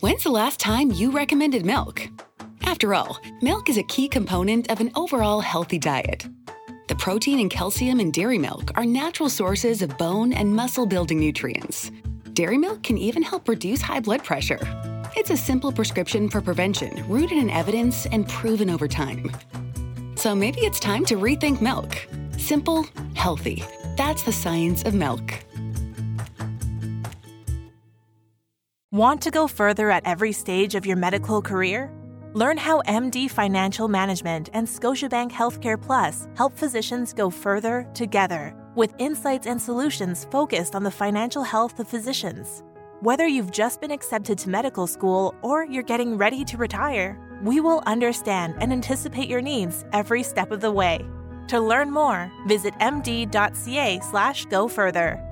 When's the last time you recommended milk? After all, milk is a key component of an overall healthy diet. The protein and calcium in dairy milk are natural sources of bone and muscle building nutrients. Dairy milk can even help reduce high blood pressure. It's a simple prescription for prevention rooted in evidence and proven over time. So maybe it's time to rethink milk. Simple, healthy. That's the science of milk. Want to go further at every stage of your medical career? Learn how MD Financial Management and Scotiabank Healthcare Plus help physicians go further together with insights and solutions focused on the financial health of physicians. Whether you've just been accepted to medical school or you're getting ready to retire, we will understand and anticipate your needs every step of the way. To learn more, visit md.ca slash go further.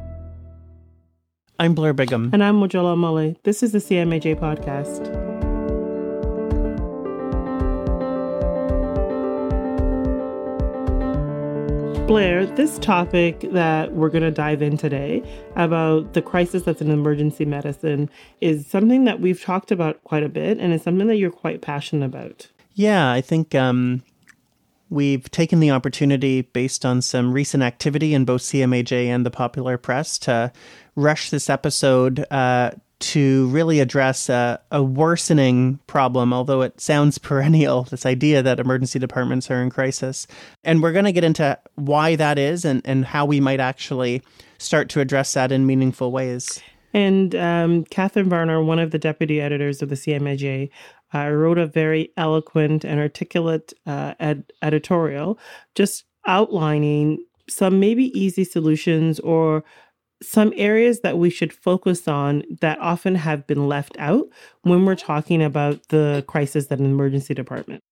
I'm Blair Bigham. And I'm Mojola Omole. This is the CMAJ podcast. Blair, this topic that we're going to dive in today about the crisis that's in emergency medicine is something that we've talked about quite a bit and it's something that you're quite passionate about. Yeah, I think um, we've taken the opportunity based on some recent activity in both CMAJ and the popular press to rush this episode uh, to really address a, a, worsening problem, although it sounds perennial, this idea that emergency departments are in crisis. And we're going to get into why that is and, and how we might actually start to address that in meaningful ways. And um, Catherine Varner, one of the deputy editors of the CMAJ, uh, wrote a very eloquent and articulate uh, ed- editorial just outlining some maybe easy solutions or some areas that we should focus on that often have been left out when we're talking about the crisis at an emergency department.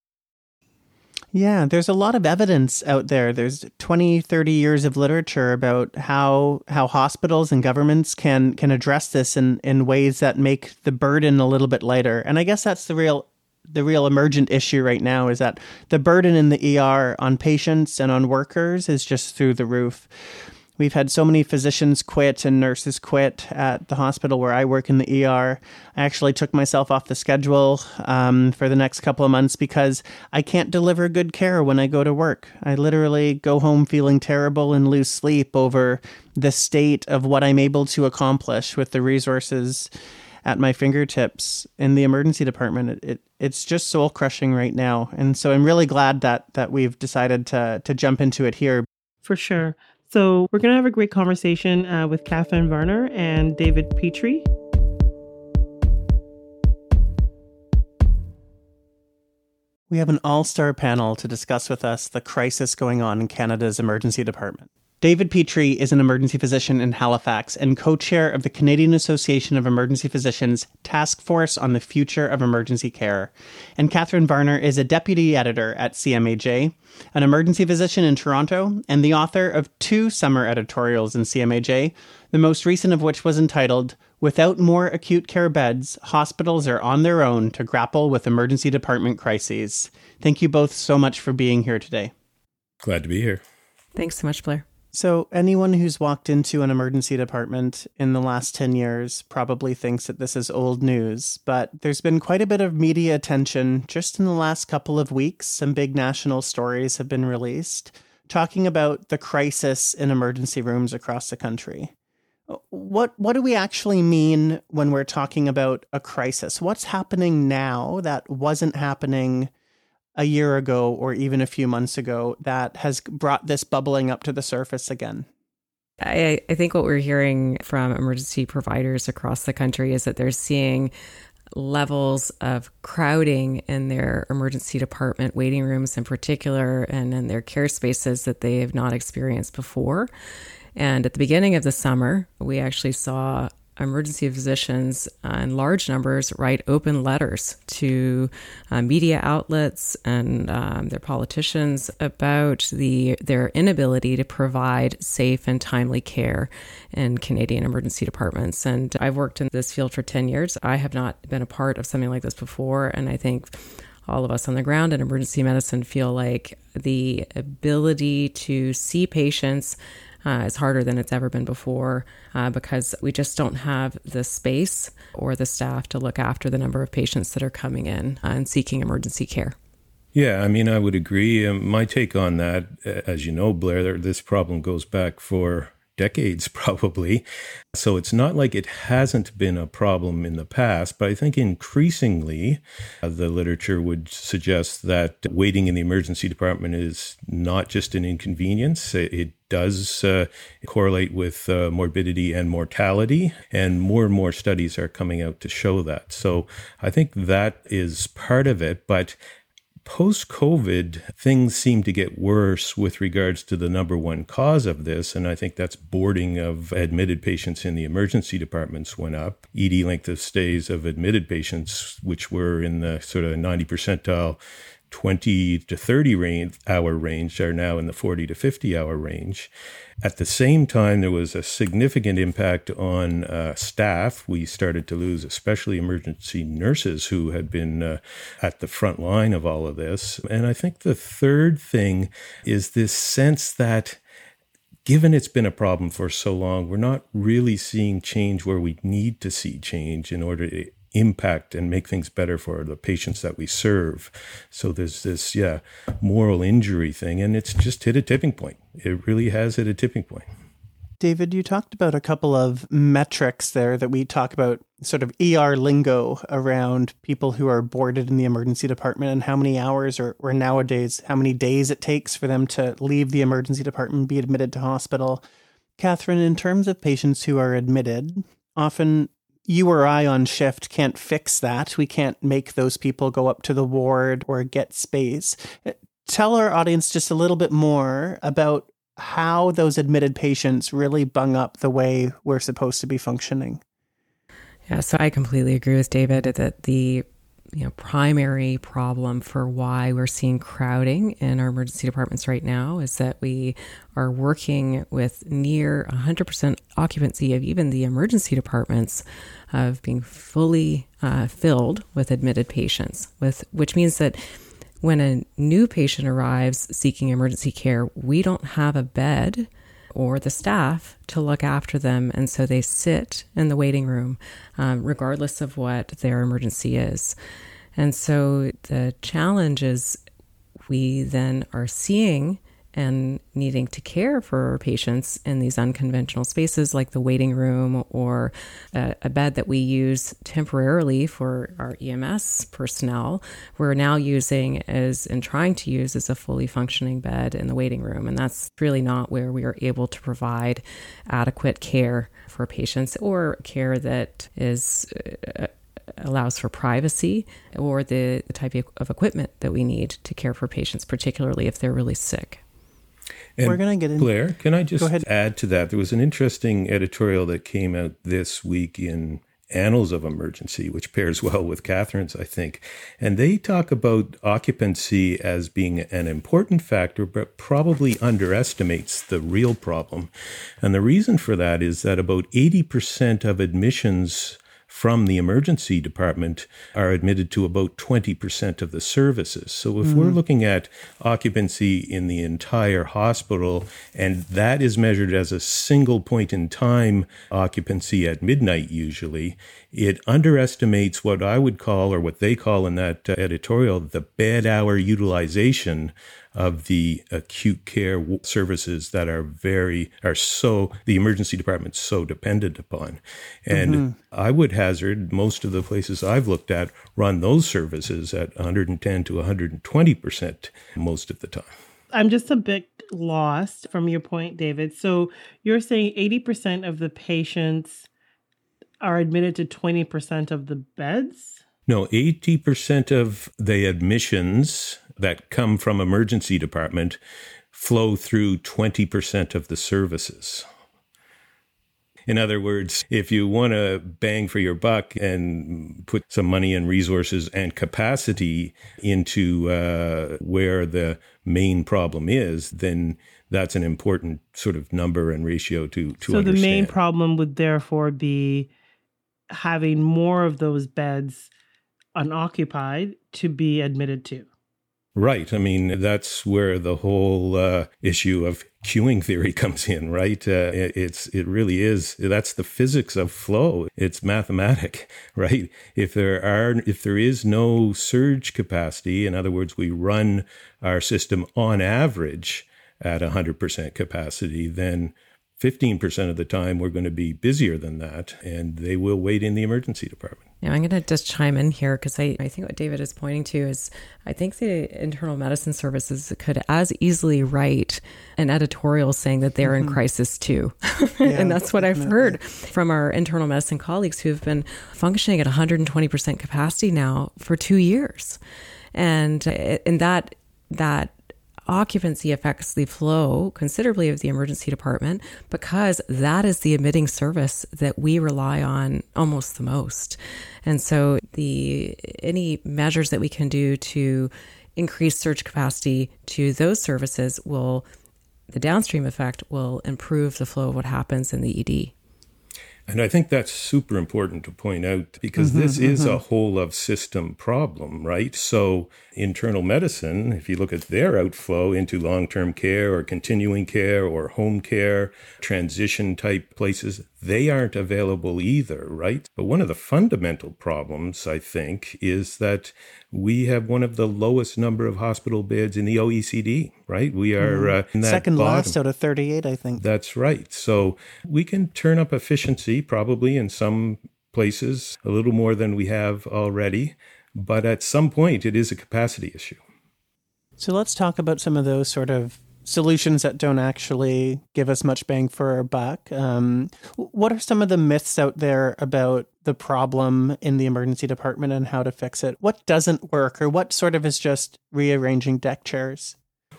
Yeah, there's a lot of evidence out there. There's 20, 30 years of literature about how how hospitals and governments can can address this in, in ways that make the burden a little bit lighter. And I guess that's the real the real emergent issue right now is that the burden in the ER on patients and on workers is just through the roof. We've had so many physicians quit and nurses quit at the hospital where I work in the ER. I actually took myself off the schedule um, for the next couple of months because I can't deliver good care when I go to work. I literally go home feeling terrible and lose sleep over the state of what I'm able to accomplish with the resources at my fingertips in the emergency department. It, it it's just soul crushing right now, and so I'm really glad that that we've decided to to jump into it here. For sure. So we're going to have a great conversation uh, with Catherine Varner and David Petrie. We have an all star panel to discuss with us the crisis going on in Canada's emergency department. David Petrie is an emergency physician in Halifax and co chair of the Canadian Association of Emergency Physicians Task Force on the Future of Emergency Care. And Catherine Varner is a deputy editor at CMAJ, an emergency physician in Toronto, and the author of two summer editorials in CMAJ, the most recent of which was entitled Without More Acute Care Beds, Hospitals Are on Their Own to Grapple with Emergency Department Crises. Thank you both so much for being here today. Glad to be here. Thanks so much, Blair. So, anyone who's walked into an emergency department in the last 10 years probably thinks that this is old news, but there's been quite a bit of media attention just in the last couple of weeks. Some big national stories have been released talking about the crisis in emergency rooms across the country. Uh, what what do we actually mean when we're talking about a crisis? What's happening now that wasn't happening a year ago or even a few months ago that has brought this bubbling up to the surface again? I, I think what we're hearing from emergency providers across the country is that they're seeing levels of crowding in their emergency department waiting rooms in particular and in their care spaces that they have not experienced before. And at the beginning of the summer, we actually saw emergency physicians uh, in large numbers write open letters to uh, media outlets and um, their politicians about the their inability to provide safe and timely care in Canadian emergency departments. And I've worked in this field for 10 years. I have not been a part of something like this before. And I think all of us on the ground in emergency medicine feel like the ability to see patients uh, is harder than it's ever been before uh, because we just don't have the space or the staff to look after the number of patients that are coming in uh, and seeking emergency care. Yeah, I mean, I would agree. Um, my take on that, as you know, Blair, this problem goes back for decades probably. So it's not like it hasn't been a problem in the past, but I think increasingly uh, the literature would suggest that waiting in the emergency department is not just an inconvenience. It, it does uh, correlate with uh, morbidity and mortality, and more and more studies are coming out to show that. So I think that is part of it, but Post COVID, things seem to get worse with regards to the number one cause of this. And I think that's boarding of admitted patients in the emergency departments went up. ED length of stays of admitted patients, which were in the sort of 90 percentile 20 to 30 range, hour range are now in the 40 to 50 hour range. At the same time, there was a significant impact on uh, staff. We started to lose, especially emergency nurses who had been uh, at the front line of all of this. And I think the third thing is this sense that given it's been a problem for so long, we're not really seeing change where we need to see change in order to impact and make things better for the patients that we serve. So there's this, yeah, moral injury thing, and it's just hit a tipping point. It really has hit a tipping point. David, you talked about a couple of metrics there that we talk about, sort of ER lingo around people who are boarded in the emergency department and how many hours or, or nowadays, how many days it takes for them to leave the emergency department be admitted to hospital. Catherine, in terms of patients who are admitted, often you or I on shift can't fix that. We can't make those people go up to the ward or get space. Tell our audience just a little bit more about how those admitted patients really bung up the way we're supposed to be functioning. Yeah, so I completely agree with David that the you know primary problem for why we're seeing crowding in our emergency departments right now is that we are working with near 100% occupancy of even the emergency departments of being fully uh, filled with admitted patients with which means that when a new patient arrives seeking emergency care we don't have a bed or the staff to look after them. And so they sit in the waiting room, um, regardless of what their emergency is. And so the challenge is we then are seeing and needing to care for patients in these unconventional spaces like the waiting room or a, a, bed that we use temporarily for our EMS personnel, we're now using as and trying to use as a fully functioning bed in the waiting room. And that's really not where we are able to provide adequate care for patients or care that is. Uh, allows for privacy or the, the type of equipment that we need to care for patients, particularly if they're really sick. And We're going to get in. Blair, can I just add to that? There was an interesting editorial that came out this week in Annals of Emergency, which pairs well with Catherine's, I think. And they talk about occupancy as being an important factor, but probably underestimates the real problem. And the reason for that is that about 80% of admissions from the emergency department are admitted to about 20% of the services. So if mm-hmm. we're looking at occupancy in the entire hospital, and that is measured as a single point in time occupancy at midnight, usually, it underestimates what I would call, or what they call in that uh, editorial, the bed hour utilization of the acute care services that are very are so the emergency department's so dependent upon. And mm-hmm. i would hazard most of the places i've looked at run those services at 110 to 120 percent most of the time. I'm just a bit lost from your point david. So you're saying 80% of the patients are admitted to 20% of the beds no 80% of the admissions that come from emergency department flow through 20% of the services. In other words, if you want to bang for your buck and put some money and resources and capacity into uh, where the main problem is, then that's an important sort of number and ratio to to so understand. the main problem would therefore be having more of those beds unoccupied to be admitted to Right. I mean, that's where the whole uh, issue of queuing theory comes in, right? Uh, it, it's it really is. That's the physics of flow. It's mathematic, right? If there are if there is no surge capacity, in other words, we run our system on average at 100% capacity, then 15% of the time we're going to be busier than that and they will wait in the emergency department. Yeah, I'm going to just chime in here because I, I think what David is pointing to is I think the internal medicine services could as easily write an editorial saying that they're mm-hmm. in crisis too. Yeah, and that's what definitely. I've heard from our internal medicine colleagues who have been functioning at 120% capacity now for two years. And, and that, that occupancy affects the flow considerably of the emergency department because that is the admitting service that we rely on almost the most. And so the any measures that we can do to increase surge capacity to those services will the downstream effect will improve the flow of what happens in the ED. And I think that's super important to point out because mm-hmm, this is mm-hmm. a whole of system problem, right? So, internal medicine, if you look at their outflow into long term care or continuing care or home care, transition type places, they aren't available either, right? But one of the fundamental problems, I think, is that we have one of the lowest number of hospital beds in the OECD, right? We are mm-hmm. uh, second bottom. last out of 38, I think. That's right. So we can turn up efficiency probably in some places a little more than we have already, but at some point it is a capacity issue. So let's talk about some of those sort of solutions that don't actually give us much bang for our buck. Um, what are some of the myths out there about the problem in the emergency department and how to fix it? What doesn't work, or what sort of is just rearranging deck chairs?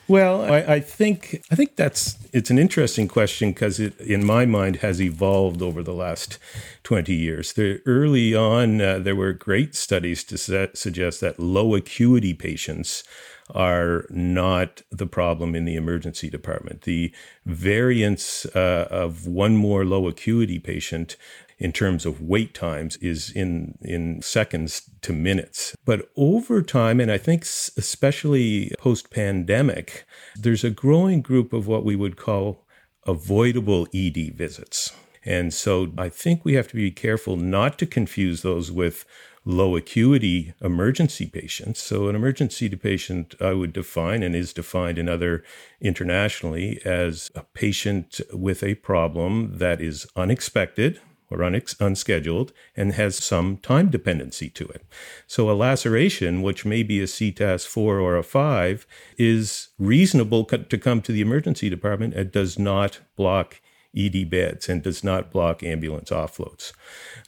Well, I, I think I think that's it's an interesting question because it, in my mind, has evolved over the last twenty years. Early on, uh, there were great studies to set, suggest that low acuity patients are not the problem in the emergency department. The variance uh, of one more low acuity patient in terms of wait times is in in seconds to minutes but over time and i think especially post pandemic there's a growing group of what we would call avoidable ed visits and so i think we have to be careful not to confuse those with low acuity emergency patients. So, an emergency patient I would define and is defined in other internationally as a patient with a problem that is unexpected or unscheduled and has some time dependency to it. So, a laceration, which may be a CTAS 4 or a 5, is reasonable to come to the emergency department and does not block ED beds and does not block ambulance offloads.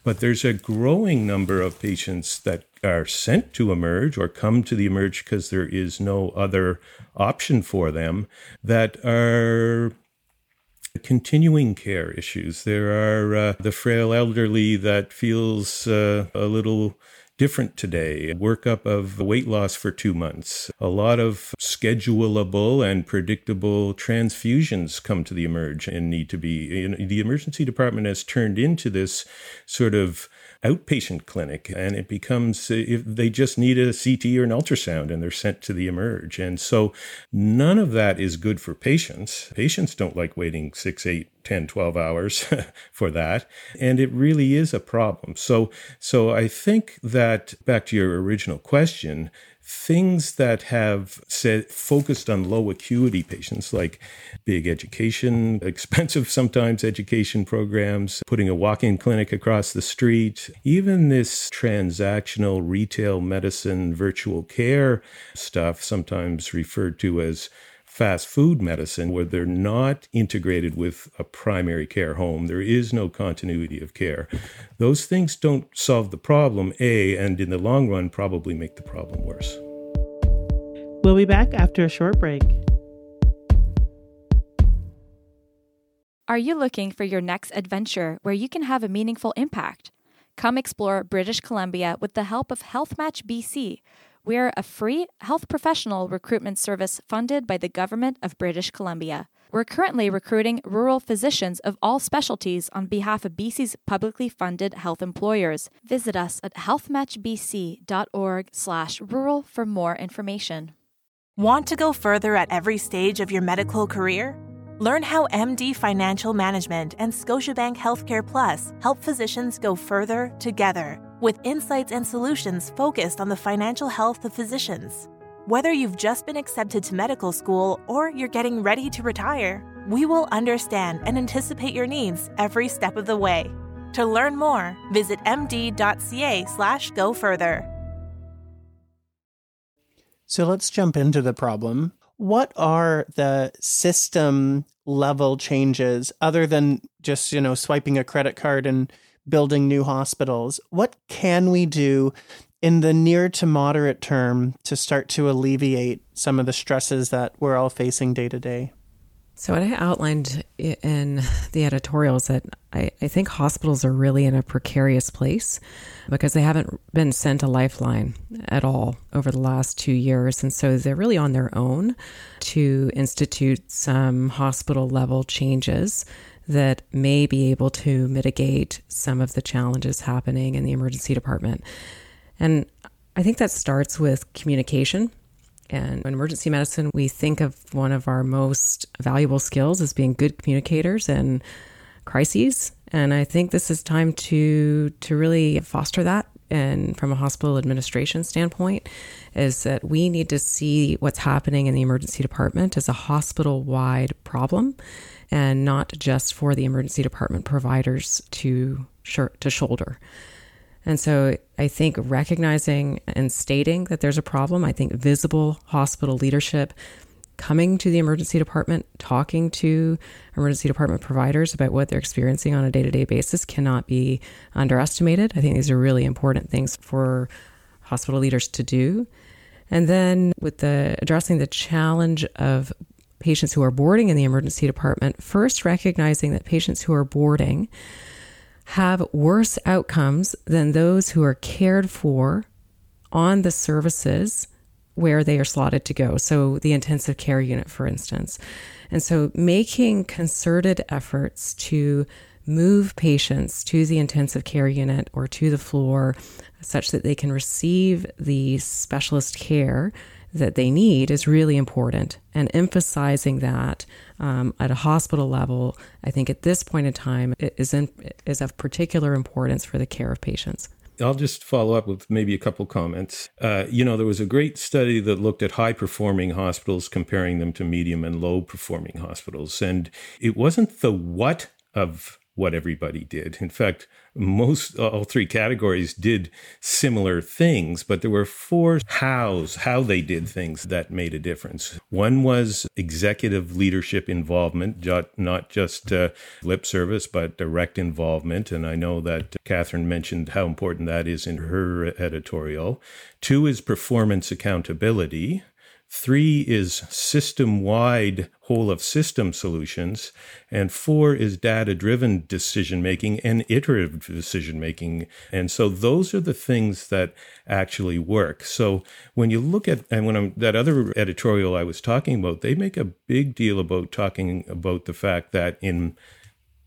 But there's a growing number of patients that are sent to emerge or come to the emerge because there is no other option for them that are continuing care issues. There are uh, the frail elderly that feels uh, a little different today. Workup of weight loss for two months. A lot of schedulable and predictable transfusions come to the emerge and need to be. The emergency department has turned into this sort of outpatient clinic and it becomes if they just need a CT or an ultrasound and they're sent to the emerge. And so none of that is good for patients. Patients don't like waiting 6 8 10 12 hours for that. And it really is a problem. So so i think that back to your original question things that have said focused on low acuity patients like big education expensive sometimes education programs putting a walk-in clinic across the street even this transactional retail medicine virtual care stuff sometimes referred to as fast food medicine where they're not integrated with a primary care home. There is no continuity of care. Those things don't solve the problem, A, and in the long run, probably make the problem worse. We'll be back after a short break. Are you looking for your next adventure where you can have a meaningful impact? Come explore British Columbia with the help of HealthMatch BC we're a free health professional recruitment service funded by the Government of British Columbia. We're currently recruiting rural physicians of all specialties on behalf of BC's publicly funded health employers. Visit us at healthmatchbc.org/rural for more information. Want to go further at every stage of your medical career? Learn how MD Financial Management and Scotiabank Healthcare Plus help physicians go further together with insights and solutions focused on the financial health of physicians. Whether you've just been accepted to medical school or you're getting ready to retire, we will understand and anticipate your needs every step of the way. To learn more, visit md.ca/go further. So let's jump into the problem. What are the system level changes other than just, you know, swiping a credit card and building new hospitals? What can we do in the near to moderate term to start to alleviate some of the stresses that we're all facing day to day? So, what I outlined in the editorials that I, I, think hospitals are really in a precarious place because they haven't been sent a lifeline at all over the last two years. And so they're really on their own to institute some hospital level changes that may be able to mitigate some of the challenges happening in the emergency department. And I think that starts with communication and in emergency medicine, we think of one of our most valuable skills as being good communicators in crises. And I think this is time to to really foster that. And from a hospital administration standpoint, is that we need to see what's happening in the emergency department as a hospital wide problem and not just for the emergency department providers to to shoulder. And so I think recognizing and stating that there's a problem, I think visible hospital leadership coming to the emergency department, talking to emergency department providers about what they're experiencing on a day to day basis cannot be underestimated. I think these are really important things for hospital leaders to do. And then with the addressing the challenge of patients who are boarding in the emergency department, first recognizing that patients who are boarding have worse outcomes than those who are cared for on the services where they are slotted to go. So, the intensive care unit, for instance. And so, making concerted efforts to move patients to the intensive care unit or to the floor such that they can receive the specialist care that they need is really important. And emphasizing that um, at a hospital level, I think at this point in time, is, in, is of particular importance for the care of patients. I'll just follow up with maybe a couple comments. Uh, you know, there was a great study that looked at high performing hospitals, comparing them to medium and low performing hospitals. And it wasn't the what of what everybody did. In fact, most all three categories did similar things, but there were four hows, how they did things that made a difference. One was executive leadership involvement, not just uh, lip service, but direct involvement. And I know that Catherine mentioned how important that is in her editorial. Two is performance accountability. Three is system wide whole of system solutions. And four is data driven decision making and iterative decision making. And so those are the things that actually work. So when you look at, and when I'm, that other editorial I was talking about, they make a big deal about talking about the fact that in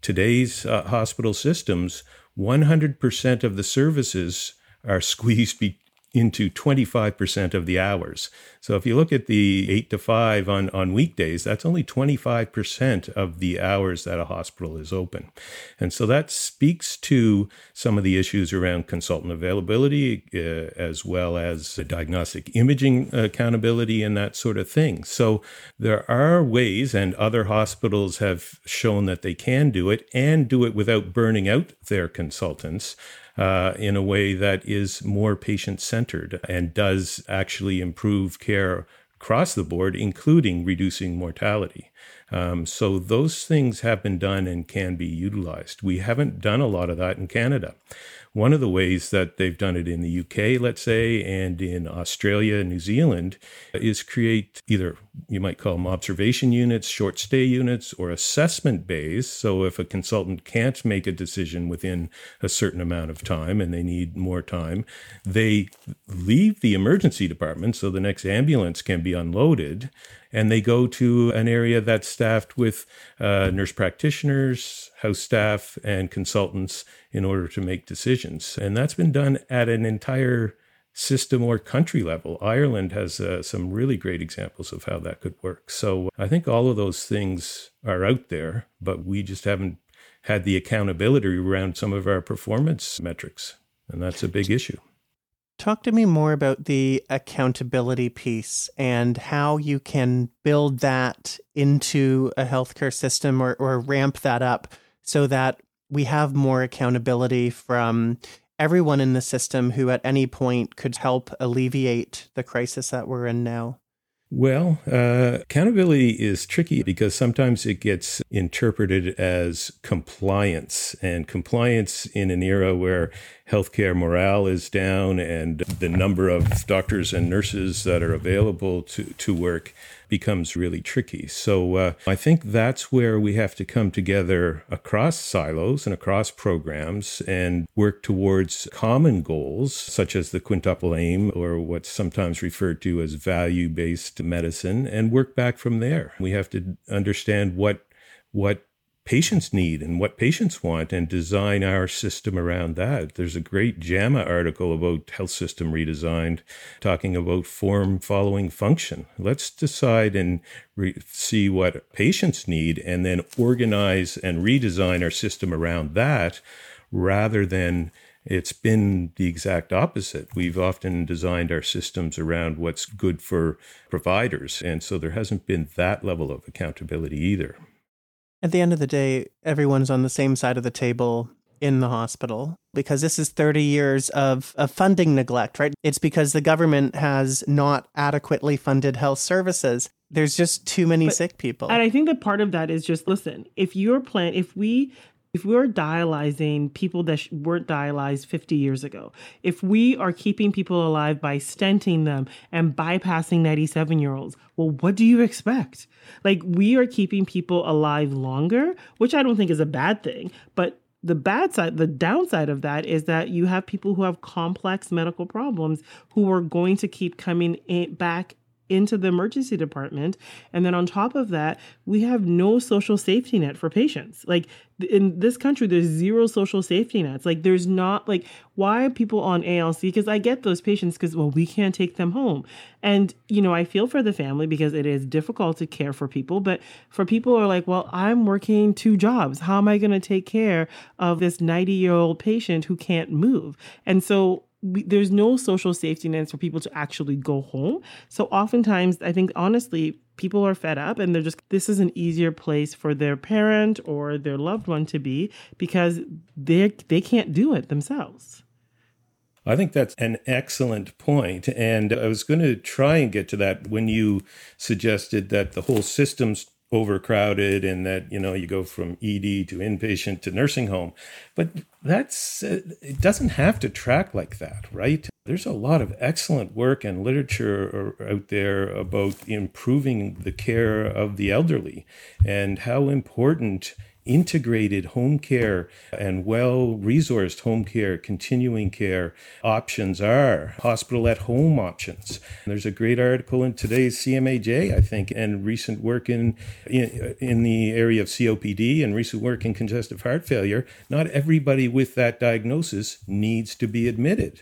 today's uh, hospital systems, 100% of the services are squeezed be- into 25% of the hours. So if you look at the 8 to 5 on, on weekdays, that's only 25% of the hours that a hospital is open. And so that speaks to some of the issues around consultant availability, uh, as well as diagnostic imaging accountability and that sort of thing. So there are ways, and other hospitals have shown that they can do it and do it without burning out their consultants uh, in a way that is more patient centered and does actually improve care across the board, including reducing mortality. Um, so those things have been done and can be utilized. We haven't done a lot of that in Canada. One of the ways that they've done it in the UK, let's say, and in Australia and New Zealand is create either you might call them observation units, short stay units, or assessment bays. So if a consultant can't make a decision within a certain amount of time and they need more time, they leave the emergency department so the next ambulance can be unloaded and they go to an area that's staffed with uh, nurse practitioners, house staff, and consultants in order to make decisions. And that's been done at an entire system or country level. Ireland has uh, some really great examples of how that could work. So I think all of those things are out there, but we just haven't had the accountability around some of our performance metrics. And that's a big issue. Talk to me more about the accountability piece and how you can build that into a healthcare system or, or ramp that up so that we have more accountability from everyone in the system who at any point could help alleviate the crisis that we're in now? Well, uh, accountability is tricky because sometimes it gets interpreted as compliance, and compliance in an era where healthcare morale is down and the number of doctors and nurses that are available to, to work becomes really tricky. So uh, I think that's where we have to come together across silos and across programs and work towards common goals, such as the quintuple aim or what's sometimes referred to as value based medicine, and work back from there. We have to understand what what patients need and what patients want and design our system around that. There's a great JAMA article about health system redesigned talking about form following function. Let's decide and re- see what patients need and then organize and redesign our system around that rather than it's been the exact opposite. We've often designed our systems around what's good for providers. And so there hasn't been that level of accountability either. At the end of the day, everyone's on the same side of the table in the hospital because this is 30 years of, of funding neglect, right? It's because the government has not adequately funded health services. There's just too many but, sick people. And I think that part of that is just listen, if your plan, if we if we're dialyzing people that weren't dialyzed 50 years ago, if we are keeping people alive by stenting them and bypassing 97 year olds, well, what do you expect? Like, we are keeping people alive longer, which I don't think is a bad thing. But the bad side, the downside of that is that you have people who have complex medical problems who are going to keep coming in, back into the emergency department. And then on top of that, we have no social safety net for patients. Like in this country, there's zero social safety nets. Like there's not like why are people on ALC? Because I get those patients because well, we can't take them home. And you know, I feel for the family because it is difficult to care for people. But for people who are like, well, I'm working two jobs. How am I going to take care of this 90 year old patient who can't move? And so we, there's no social safety nets for people to actually go home. So oftentimes, I think honestly, people are fed up and they're just this is an easier place for their parent or their loved one to be because they they can't do it themselves. I think that's an excellent point. And I was going to try and get to that when you suggested that the whole system's overcrowded and that you know you go from ed to inpatient to nursing home. But that's it doesn't have to track like that right? There's a lot of excellent work and literature out there about improving the care of the elderly and how important integrated home care and well resourced home care, continuing care options are, hospital at home options. There's a great article in today's CMAJ, I think, and recent work in, in, in the area of COPD and recent work in congestive heart failure. Not everybody with that diagnosis needs to be admitted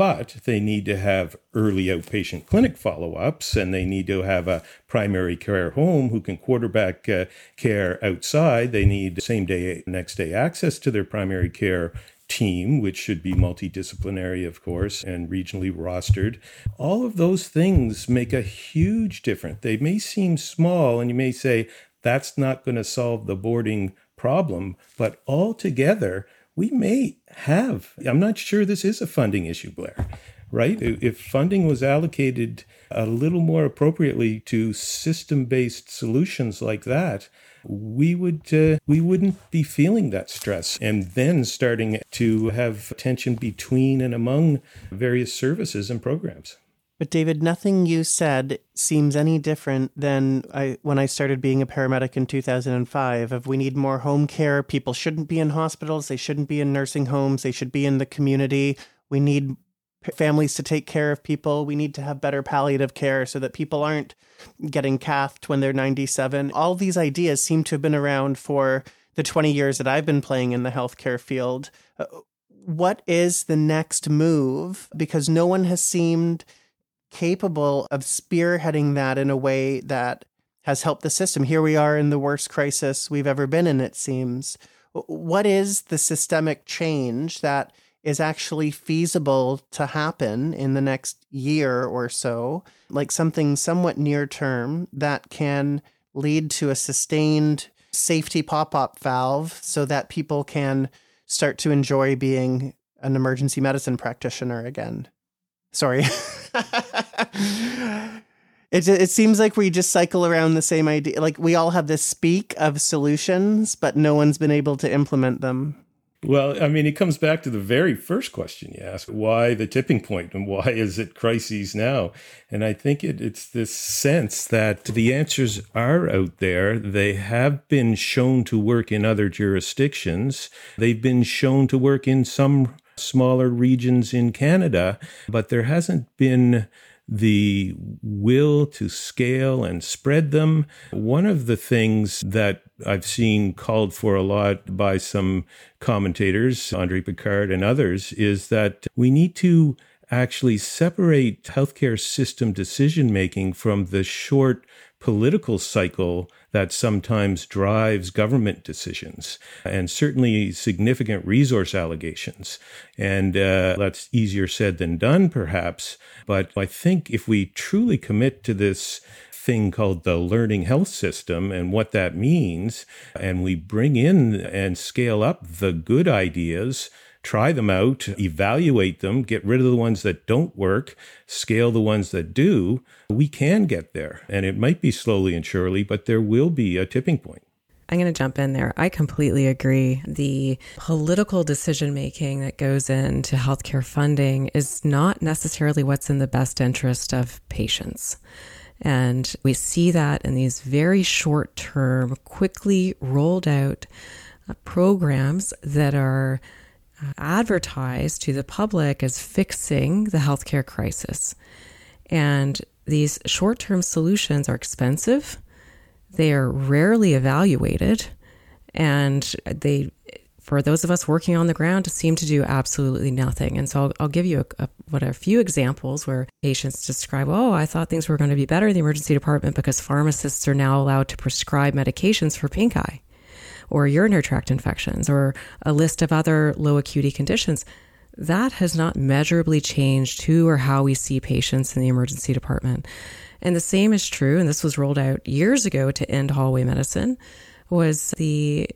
but they need to have early outpatient clinic follow ups and they need to have a primary care home who can quarterback uh, care outside. They need same day, next day access to their primary care team, which should be multidisciplinary, of course, and regionally rostered. All of those things make a huge difference. They may seem small, and you may say, that's not going to solve the boarding problem, but altogether, we may have. I'm not sure this is a funding issue, Blair, right? If funding was allocated a little more appropriately to system based solutions like that, we would uh, we wouldn't be feeling that stress and then starting to have tension between and among various services and programs. But David, nothing you said seems any different than I, when I started being a paramedic in 2005 of we need more home care. People shouldn't be in hospitals, they shouldn't be in nursing homes, they should be in the community. We need families to take care of people. We need to have better palliative care so that people aren't getting cathed when they're 97. All these ideas seem to have been around for the 20 years that I've been playing in the healthcare field. Uh, what is the next move? Because no one has seemed capable of spearheading that in a way that has helped the system. Here we are in the worst crisis we've ever been in, it seems. What is the systemic change that is actually feasible to happen in the next year or so? Like something somewhat near term that can lead to a sustained safety pop up valve so that people can start to enjoy being an emergency medicine practitioner again. Sorry. it, it seems like we just cycle around the same idea. Like we all have this speak of solutions, but no one's been able to implement them. Well, I mean, it comes back to the very first question you asked why the tipping point and why is it crises now? And I think it, it's this sense that the answers are out there. They have been shown to work in other jurisdictions, they've been shown to work in some smaller regions in Canada, but there hasn't been the will to scale and spread them. One of the things that I've seen called for a lot by some commentators, Andre Picard and others, is that we need to actually separate healthcare system decision making from the short political cycle that sometimes drives government decisions and certainly significant resource allegations. And uh, that's easier said than done, perhaps. But I think if we truly commit to this thing called the learning health system and what that means, and we bring in and scale up the good ideas try them out, evaluate them, get rid of the ones that don't work, scale the ones that do, we can get there. And it might be slowly and surely, but there will be a tipping point. I'm going to jump in there. I completely agree. The political decision making that goes into healthcare funding is not necessarily what's in the best interest of patients. And we see that in these very short term, quickly rolled out uh, programs that are advertised to the public as fixing the healthcare crisis. And these short term solutions are expensive, they are rarely evaluated, and they, for those of us working on the ground, seem to do absolutely nothing. And so I'll, I'll give you a, a, what a few examples where patients describe, oh, I thought things were going to be better in the emergency department because pharmacists are now allowed to prescribe medications for pink eye or urinary tract infections or a list of other low acuity conditions, that has not measurably changed who or how we see patients in the emergency department. And the same is true, and this was rolled out years ago to end hallway medicine, was the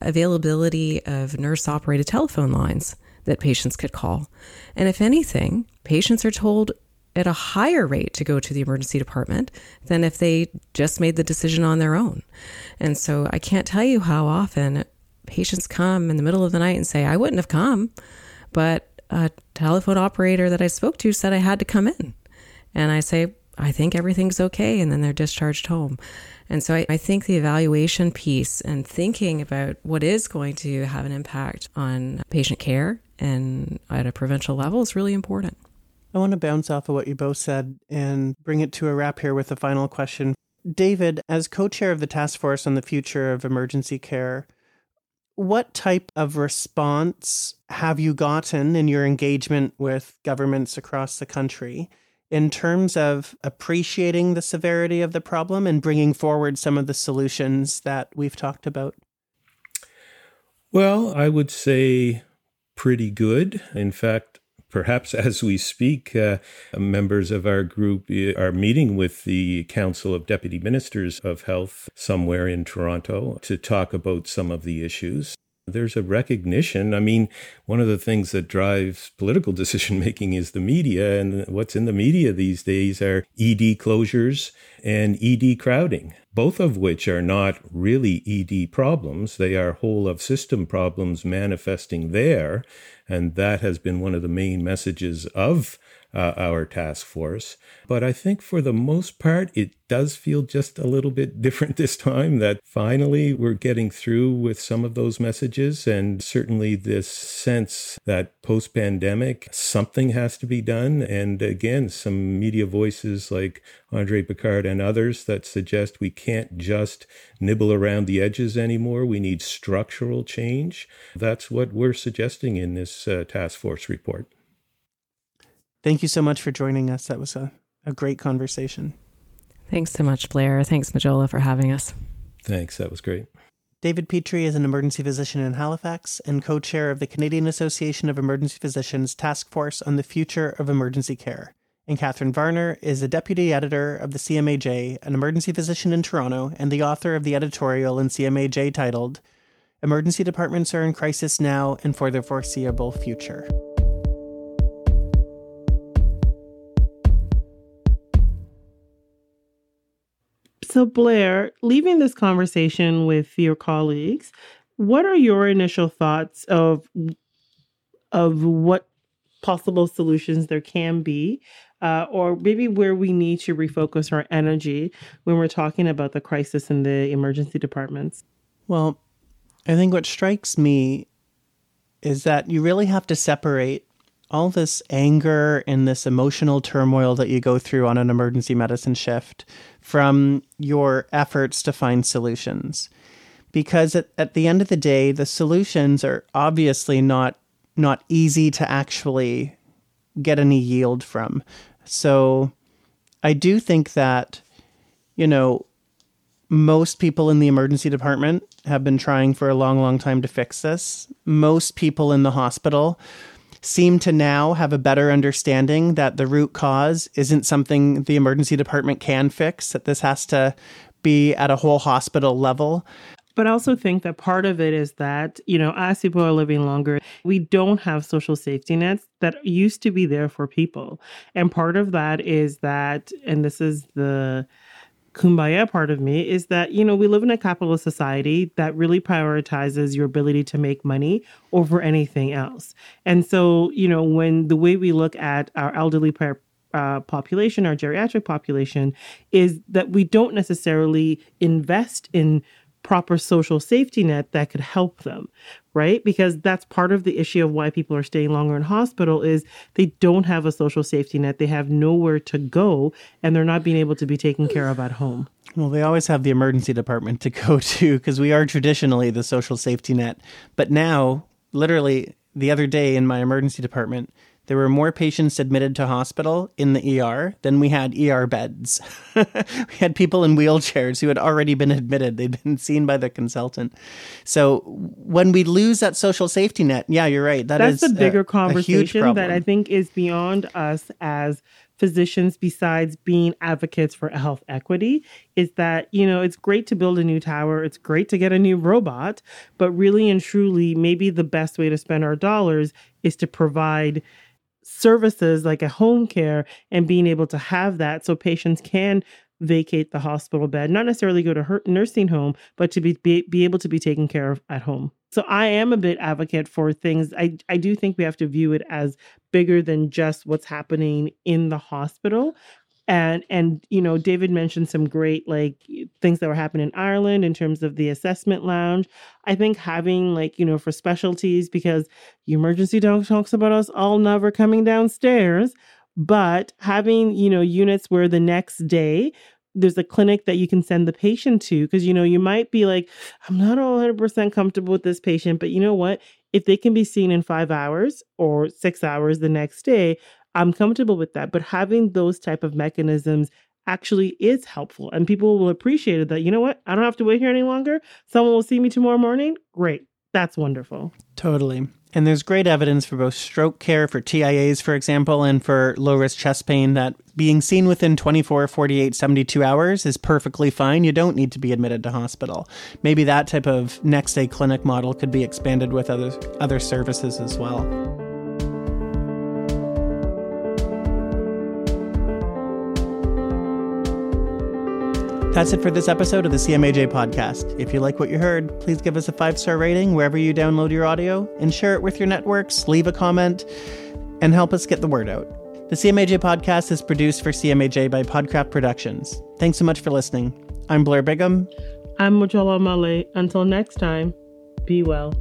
availability of nurse operated telephone lines that patients could call. And if anything, patients are told at a higher rate to go to the emergency department than if they just made the decision on their own. And so I can't tell you how often patients come in the middle of the night and say, I wouldn't have come, but a telephone operator that I spoke to said I had to come in. And I say, I think everything's okay. And then they're discharged home. And so I, I, think the evaluation piece and thinking about what is going to have an impact on patient care and at a provincial level is really important. I want to bounce off of what you both said and bring it to a wrap here with a final question. David, as co chair of the task force on the future of emergency care, what type of response have you gotten in your engagement with governments across the country in terms of appreciating the severity of the problem and bringing forward some of the solutions that we've talked about? Well, I would say pretty good. In fact, perhaps as we speak, uh, members of our group uh, are meeting with the Council of Deputy Ministers of Health somewhere in Toronto to talk about some of the issues. There's a recognition. I mean, one of the things that drives political decision making is the media, and what's in the media these days are ED closures and ED crowding, both of which are not really ED problems. They are whole of system problems manifesting there. And that has been one of the main messages of uh, our task force. But I think for the most part, it does feel just a little bit different this time that finally we're getting through with some of those messages. And certainly this sense that post pandemic, something has to be done. And again, some media voices like Andre Picard and others that suggest we can't just nibble around the edges anymore. We need structural change. That's what we're suggesting in this uh, task force report. Thank you so much for joining us. That was a, a great conversation. Thanks so much, Blair. Thanks, Mojola, for having us. Thanks. That was great. David Petrie is an emergency physician in Halifax and co chair of the Canadian Association of Emergency Physicians Task Force on the Future of Emergency Care. And Catherine Varner is a deputy editor of the CMAJ, an emergency physician in Toronto, and the author of the editorial in CMAJ titled Emergency Departments Are in Crisis Now and for the Foreseeable Future. So, Blair, leaving this conversation with your colleagues, what are your initial thoughts of of what possible solutions there can be, uh, or maybe where we need to refocus our energy when we're talking about the crisis in the emergency departments? Well, I think what strikes me is that you really have to separate all this anger and this emotional turmoil that you go through on an emergency medicine shift from your efforts to find solutions. Because at, at the end of the day, the solutions are obviously not not easy to actually get any yield from. So I do think that, you know, most people in the emergency department have been trying for a long, long time to fix this. Most people in the hospital seem to now have a better understanding that the root cause isn't something the emergency department can fix, that this has to be at a whole hospital level. But I also think that part of it is that, you know, as people are living longer, we don't have social safety nets that used to be there for people. And part of that is that, and this is the kumbaya part of me is that you know we live in a capitalist society that really prioritizes your ability to make money over anything else. And so you know when the way we look at our elderly uh, population our geriatric population is that we don't necessarily invest in proper social safety net that could help them right? Because that's part of the issue of why people are staying longer in hospital is they don't have a social safety net. They have nowhere to go and they're not being able to be taken care of at home. Well they always have the emergency department to go to because we are traditionally the social safety net. But now literally the other day in my emergency department there were more patients admitted to hospital in the ER than we had ER beds. we had people in wheelchairs who had already been admitted. They'd been seen by the consultant. So when we lose that social safety net, yeah, you're right. That That's is a bigger a, conversation a that I think is beyond us as physicians besides being advocates for health equity is that you know it's great to build a new tower it's great to get a new robot but really and truly maybe the best way to spend our dollars is to provide services like a home care and being able to have that so patients can vacate the hospital bed, not necessarily go to her nursing home, but to be, be, be able to be taken care of at home. So I am a bit advocate for things. I, I do think we have to view it as bigger than just what's happening in the hospital and and you know david mentioned some great like things that were happening in ireland in terms of the assessment lounge. I think having like you know for specialties because the emergency doc talks about us all never coming downstairs but having you know units where the next day there's a clinic that you can send the patient to because you know you might be like i'm not 100% comfortable with this patient but you know what? If they can be seen in five hours or six hours the next day I'm comfortable with that. But having those type of mechanisms actually is helpful and people will appreciate it that, you know what, I don't have to wait here any longer. Someone will see me tomorrow morning. Great. That's wonderful. Totally. And there's great evidence for both stroke care, for TIAs, for example, and for low risk chest pain that being seen within 24, 48, 72 hours is perfectly fine. You don't need to be admitted to hospital. Maybe that type of next day clinic model could be expanded with other, other services as well. That's it for this episode of the CMAJ podcast. If you like what you heard, please give us a five star rating wherever you download your audio and share it with your networks, leave a comment, and help us get the word out. The CMAJ podcast is produced for CMAJ by Podcraft Productions. Thanks so much for listening. I'm Blair Bigham. I'm Mojola Omole. Until next time, be well.